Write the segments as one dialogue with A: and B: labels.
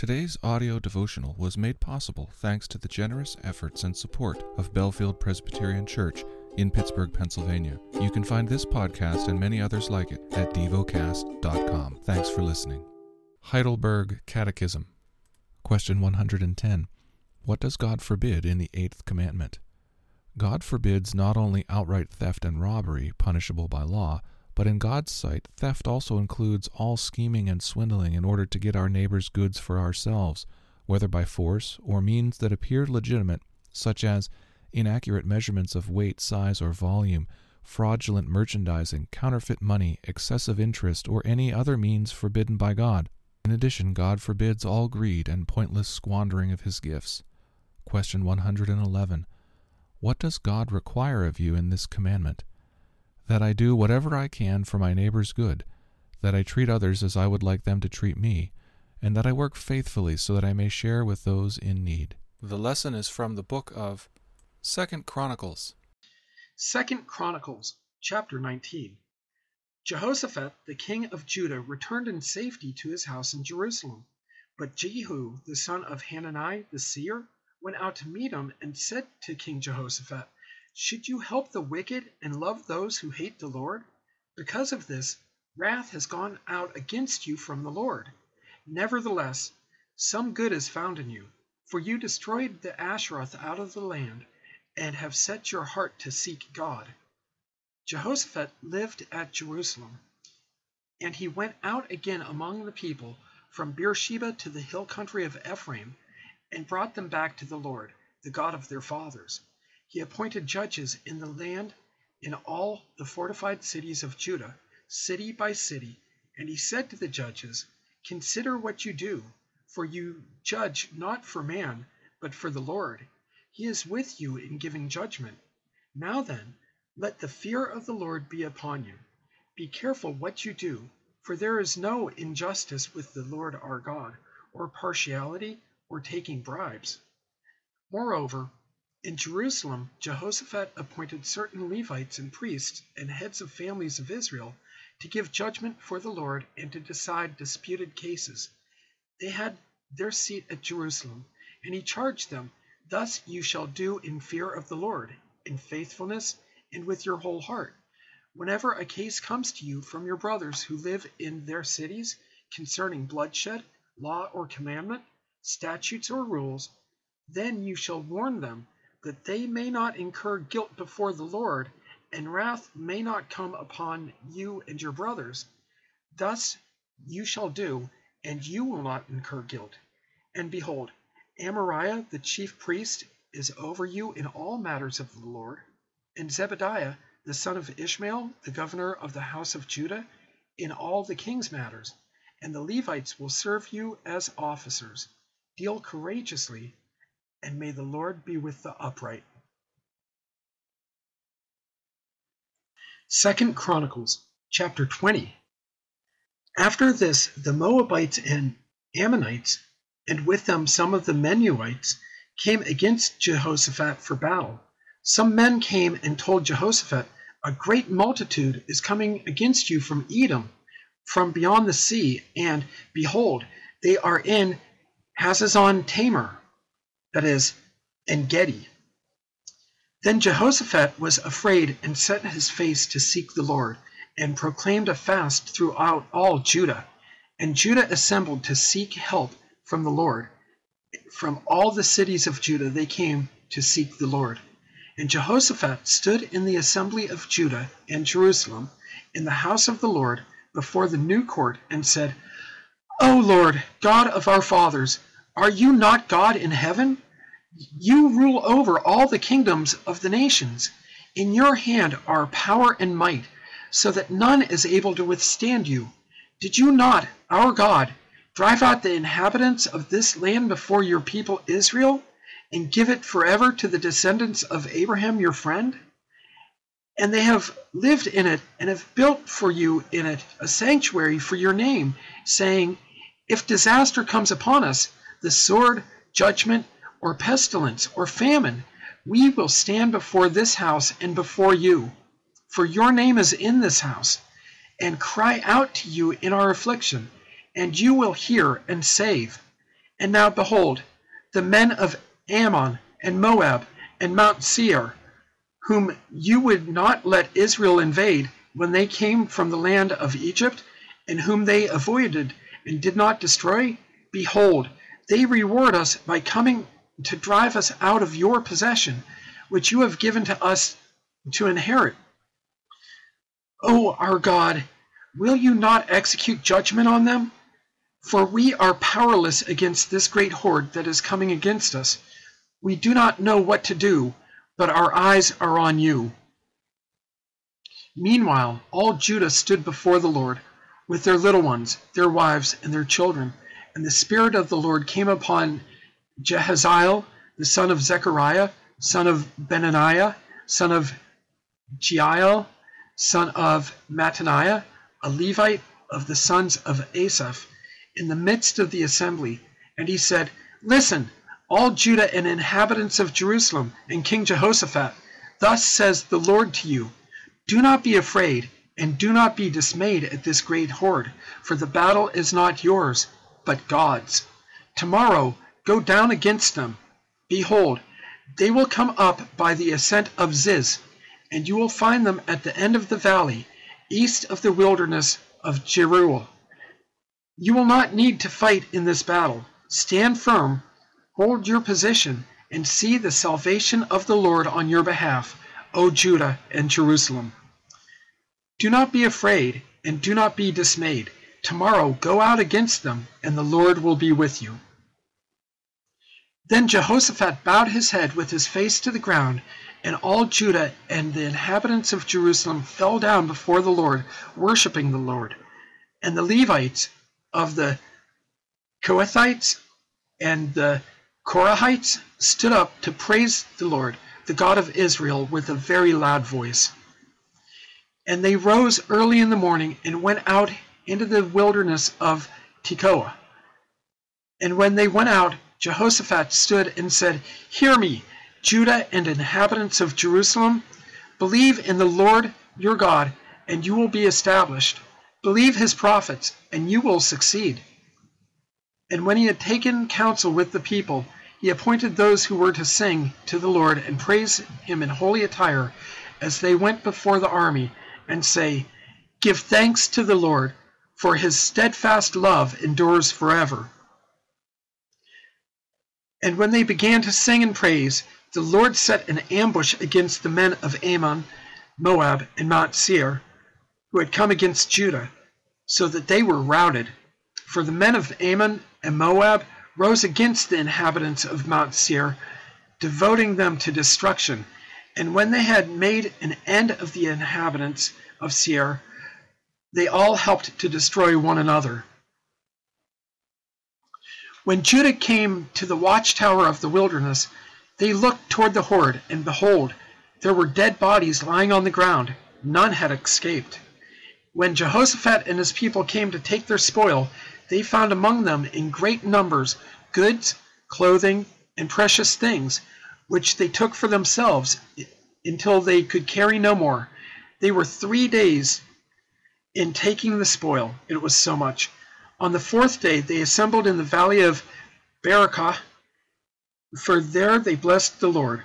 A: Today's audio devotional was made possible thanks to the generous efforts and support of Bellefield Presbyterian Church in Pittsburgh, Pennsylvania. You can find this podcast and many others like it at devocast.com. Thanks for listening. Heidelberg Catechism. Question 110. What does God forbid in the eighth commandment? God forbids not only outright theft and robbery, punishable by law, but in God's sight, theft also includes all scheming and swindling in order to get our neighbor's goods for ourselves, whether by force or means that appear legitimate, such as inaccurate measurements of weight, size, or volume, fraudulent merchandising, counterfeit money, excessive interest, or any other means forbidden by God. In addition, God forbids all greed and pointless squandering of his gifts. Question 111. What does God require of you in this commandment? That I do whatever I can for my neighbor's good, that I treat others as I would like them to treat me, and that I work faithfully so that I may share with those in need. The lesson is from the book of Second Chronicles.
B: Second Chronicles, chapter 19. Jehoshaphat, the king of Judah, returned in safety to his house in Jerusalem. But Jehu, the son of Hanani the seer, went out to meet him and said to King Jehoshaphat, should you help the wicked and love those who hate the Lord? Because of this, wrath has gone out against you from the Lord. Nevertheless, some good is found in you, for you destroyed the Asheroth out of the land, and have set your heart to seek God. Jehoshaphat lived at Jerusalem, and he went out again among the people from Beersheba to the hill country of Ephraim, and brought them back to the Lord, the God of their fathers. He appointed judges in the land in all the fortified cities of Judah, city by city, and he said to the judges, Consider what you do, for you judge not for man, but for the Lord. He is with you in giving judgment. Now then, let the fear of the Lord be upon you. Be careful what you do, for there is no injustice with the Lord our God, or partiality, or taking bribes. Moreover, in Jerusalem, Jehoshaphat appointed certain Levites and priests and heads of families of Israel to give judgment for the Lord and to decide disputed cases. They had their seat at Jerusalem, and he charged them, Thus you shall do in fear of the Lord, in faithfulness, and with your whole heart. Whenever a case comes to you from your brothers who live in their cities concerning bloodshed, law or commandment, statutes or rules, then you shall warn them that they may not incur guilt before the Lord, and wrath may not come upon you and your brothers. Thus you shall do, and you will not incur guilt. And behold, Amariah the chief priest is over you in all matters of the Lord, and Zebadiah the son of Ishmael, the governor of the house of Judah, in all the king's matters. And the Levites will serve you as officers. Deal courageously and may the Lord be with the upright. Second Chronicles chapter 20. After this, the Moabites and Ammonites, and with them some of the Meunites, came against Jehoshaphat for battle. Some men came and told Jehoshaphat, A great multitude is coming against you from Edom, from beyond the sea, and behold, they are in Hazazon Tamar that is, En Gedi. Then Jehoshaphat was afraid and set his face to seek the Lord, and proclaimed a fast throughout all Judah. And Judah assembled to seek help from the Lord. From all the cities of Judah they came to seek the Lord. And Jehoshaphat stood in the assembly of Judah and Jerusalem, in the house of the Lord, before the new court, and said, O Lord, God of our fathers, are you not God in heaven? You rule over all the kingdoms of the nations. In your hand are power and might, so that none is able to withstand you. Did you not, our God, drive out the inhabitants of this land before your people Israel, and give it forever to the descendants of Abraham your friend? And they have lived in it, and have built for you in it a sanctuary for your name, saying, If disaster comes upon us, the sword, judgment, or pestilence, or famine, we will stand before this house and before you. For your name is in this house, and cry out to you in our affliction, and you will hear and save. And now behold, the men of Ammon and Moab and Mount Seir, whom you would not let Israel invade when they came from the land of Egypt, and whom they avoided and did not destroy, behold, they reward us by coming to drive us out of your possession, which you have given to us to inherit. O our God, will you not execute judgment on them? For we are powerless against this great horde that is coming against us. We do not know what to do, but our eyes are on you. Meanwhile, all Judah stood before the Lord, with their little ones, their wives, and their children. And the Spirit of the Lord came upon Jahaziel, the son of Zechariah, son of Benaniah, son of Jeiel, son of Mattaniah, a Levite of the sons of Asaph in the midst of the assembly, and he said, Listen, all Judah and inhabitants of Jerusalem, and King Jehoshaphat, thus says the Lord to you Do not be afraid, and do not be dismayed at this great horde, for the battle is not yours, but God's. Tomorrow go down against them. Behold, they will come up by the ascent of Ziz, and you will find them at the end of the valley, east of the wilderness of Jeruel. You will not need to fight in this battle. Stand firm, hold your position, and see the salvation of the Lord on your behalf, O Judah and Jerusalem. Do not be afraid, and do not be dismayed. Tomorrow go out against them, and the Lord will be with you. Then Jehoshaphat bowed his head with his face to the ground, and all Judah and the inhabitants of Jerusalem fell down before the Lord, worshipping the Lord. And the Levites of the Kohathites and the Korahites stood up to praise the Lord, the God of Israel, with a very loud voice. And they rose early in the morning and went out into the wilderness of Tekoa. And when they went out, Jehoshaphat stood and said, Hear me, Judah and inhabitants of Jerusalem. Believe in the Lord your God, and you will be established. Believe his prophets, and you will succeed. And when he had taken counsel with the people, he appointed those who were to sing to the Lord and praise him in holy attire as they went before the army, and say, Give thanks to the Lord, for his steadfast love endures forever. And when they began to sing and praise, the Lord set an ambush against the men of Ammon, Moab, and Mount Seir who had come against Judah, so that they were routed. For the men of Ammon and Moab rose against the inhabitants of Mount Seir, devoting them to destruction. And when they had made an end of the inhabitants of Seir, they all helped to destroy one another. When Judah came to the watchtower of the wilderness, they looked toward the horde, and behold, there were dead bodies lying on the ground. None had escaped. When Jehoshaphat and his people came to take their spoil, they found among them in great numbers goods, clothing, and precious things, which they took for themselves until they could carry no more. They were three days in taking the spoil, it was so much. On the fourth day they assembled in the valley of Berachah, for there they blessed the Lord.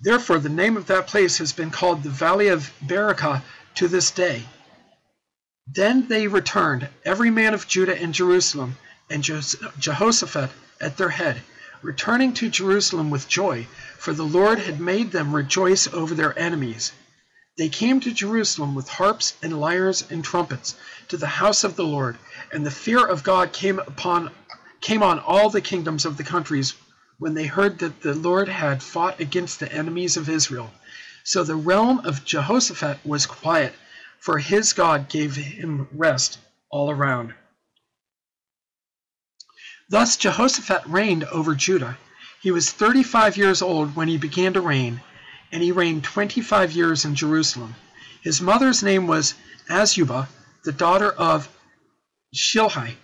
B: Therefore the name of that place has been called the valley of Berachah to this day. Then they returned, every man of Judah and Jerusalem, and Jehoshaphat at their head, returning to Jerusalem with joy, for the Lord had made them rejoice over their enemies. They came to Jerusalem with harps and lyres and trumpets to the house of the Lord, and the fear of God came upon came on all the kingdoms of the countries when they heard that the Lord had fought against the enemies of Israel. So the realm of Jehoshaphat was quiet for his God gave him rest all around. Thus Jehoshaphat reigned over Judah. He was 35 years old when he began to reign, and he reigned 25 years in Jerusalem. His mother's name was Azubah, the daughter of Shilhi.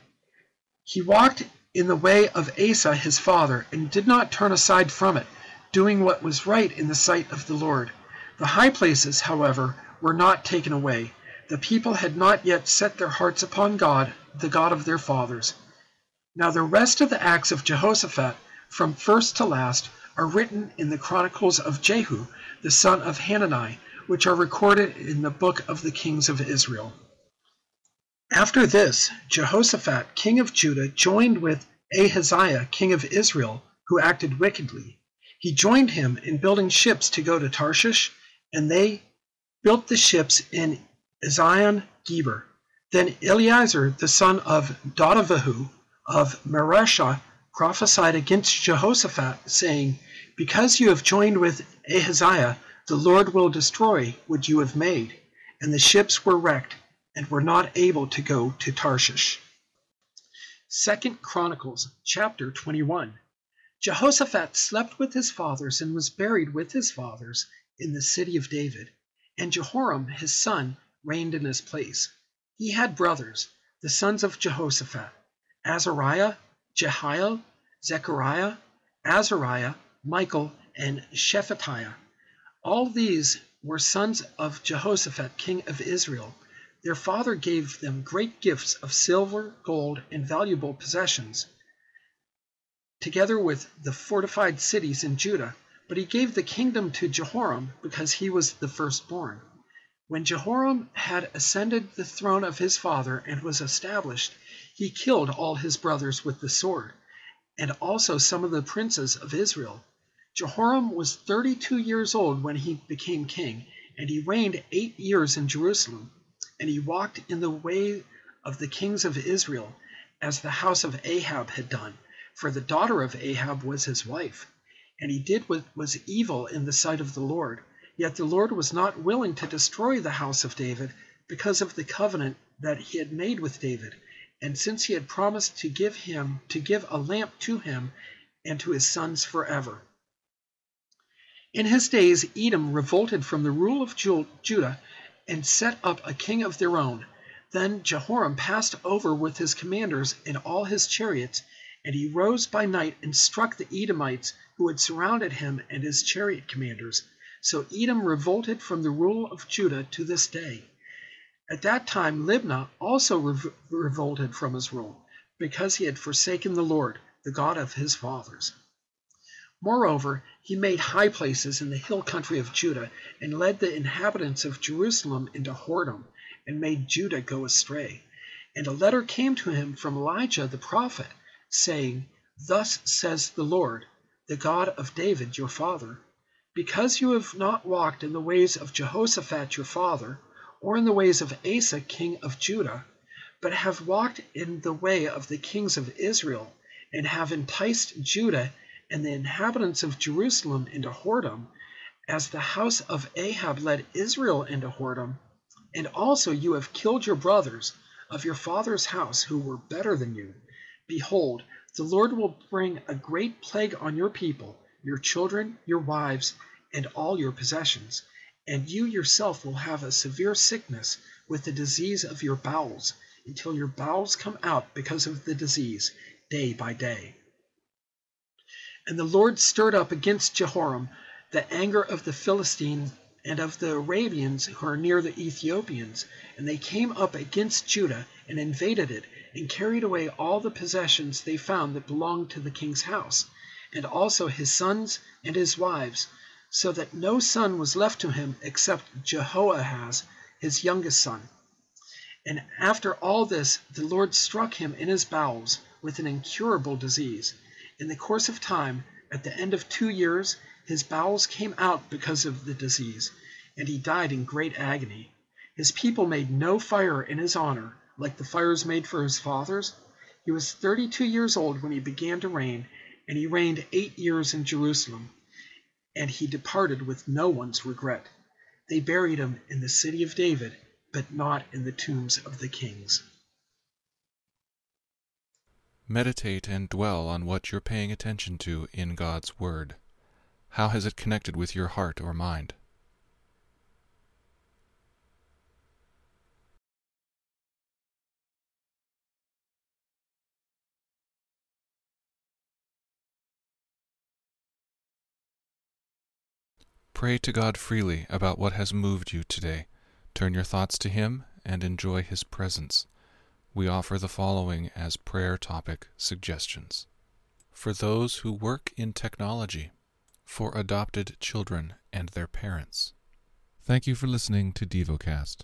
B: He walked in the way of Asa his father, and did not turn aside from it, doing what was right in the sight of the Lord. The high places, however, were not taken away. The people had not yet set their hearts upon God, the God of their fathers. Now the rest of the acts of Jehoshaphat, from first to last, are written in the chronicles of Jehu, the son of Hanani, which are recorded in the book of the kings of Israel. After this, Jehoshaphat, king of Judah, joined with Ahaziah, king of Israel, who acted wickedly. He joined him in building ships to go to Tarshish, and they built the ships in Ezion Geber. Then Eliezer, the son of Dodavahu of Mareshah, prophesied against Jehoshaphat, saying, Because you have joined with Ahaziah, the Lord will destroy what you have made. And the ships were wrecked and were not able to go to Tarshish. Second Chronicles chapter 21. Jehoshaphat slept with his fathers and was buried with his fathers in the city of David. And Jehoram his son reigned in his place. He had brothers, the sons of Jehoshaphat, Azariah, Jehiel, Zechariah, Azariah, Michael, and Shephatiah. All these were sons of Jehoshaphat, king of Israel. Their father gave them great gifts of silver, gold, and valuable possessions, together with the fortified cities in Judah. But he gave the kingdom to Jehoram because he was the firstborn. When Jehoram had ascended the throne of his father and was established, he killed all his brothers with the sword, and also some of the princes of Israel. Jehoram was thirty two years old when he became king, and he reigned eight years in Jerusalem. And he walked in the way of the kings of Israel, as the house of Ahab had done, for the daughter of Ahab was his wife. And he did what was evil in the sight of the Lord. Yet the Lord was not willing to destroy the house of David because of the covenant that he had made with David, and since he had promised to give him to give a lamp to him and to his sons forever. In his days Edom revolted from the rule of Judah and set up a king of their own. Then Jehoram passed over with his commanders and all his chariots, and he rose by night and struck the Edomites who had surrounded him and his chariot commanders. So Edom revolted from the rule of Judah to this day. At that time Libnah also revolted from his rule, because he had forsaken the Lord, the God of his fathers. Moreover, he made high places in the hill country of Judah, and led the inhabitants of Jerusalem into whoredom, and made Judah go astray. And a letter came to him from Elijah the prophet, saying, Thus says the Lord, the God of David your father, Because you have not walked in the ways of Jehoshaphat your father, or in the ways of Asa king of Judah, but have walked in the way of the kings of Israel, and have enticed Judah and the inhabitants of Jerusalem into whoredom, as the house of Ahab led Israel into whoredom, and also you have killed your brothers of your father's house who were better than you. Behold, the Lord will bring a great plague on your people, your children, your wives, and all your possessions, and you yourself will have a severe sickness with the disease of your bowels, until your bowels come out because of the disease, day by day. And the Lord stirred up against Jehoram the anger of the Philistines and of the Arabians who are near the Ethiopians, and they came up against Judah and invaded it, and carried away all the possessions they found that belonged to the king's house, and also his sons and his wives, so that no son was left to him except Jehoahaz, his youngest son. And after all this, the Lord struck him in his bowels with an incurable disease. In the course of time, at the end of two years, his bowels came out because of the disease, and he died in great agony. His people made no fire in his honor, like the fires made for his fathers. He was thirty two years old when he began to reign, and he reigned eight years in Jerusalem. And he departed with no one's regret. They buried him in the city of David, but not in the tombs of the kings.
A: Meditate and dwell on what you're paying attention to in God's Word. How has it connected with your heart or mind? Pray to God freely about what has moved you today. Turn your thoughts to Him and enjoy His presence. we offer the following as prayer topic suggestions for those who work in technology, for adopted children and their parents. Thank you for listening to DevoCast.